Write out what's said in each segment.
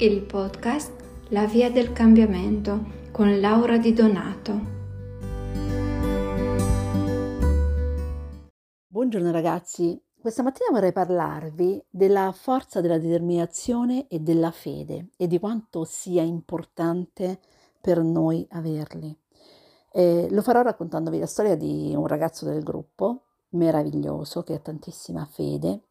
il podcast La via del cambiamento con Laura Di Donato. Buongiorno ragazzi, questa mattina vorrei parlarvi della forza della determinazione e della fede e di quanto sia importante per noi averli. E lo farò raccontandovi la storia di un ragazzo del gruppo meraviglioso che ha tantissima fede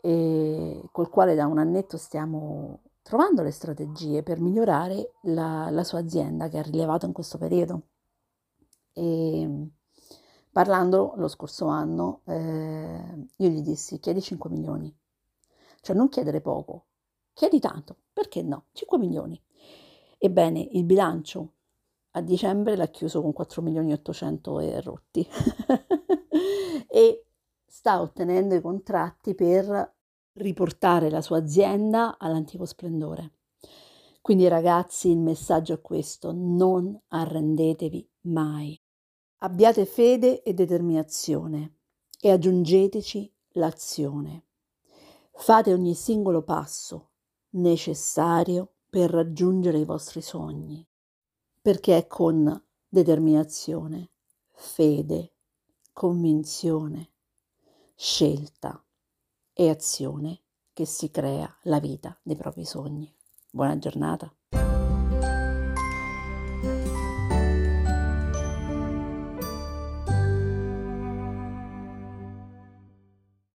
e col quale da un annetto stiamo trovando le strategie per migliorare la, la sua azienda che ha rilevato in questo periodo. E parlando lo scorso anno, eh, io gli dissi chiedi 5 milioni, cioè non chiedere poco, chiedi tanto, perché no? 5 milioni. Ebbene, il bilancio a dicembre l'ha chiuso con 4 milioni e 800 e rotti e sta ottenendo i contratti per riportare la sua azienda all'antico splendore. Quindi ragazzi il messaggio è questo, non arrendetevi mai. Abbiate fede e determinazione e aggiungeteci l'azione. Fate ogni singolo passo necessario per raggiungere i vostri sogni, perché è con determinazione, fede, convinzione, scelta e azione che si crea la vita dei propri sogni. Buona giornata.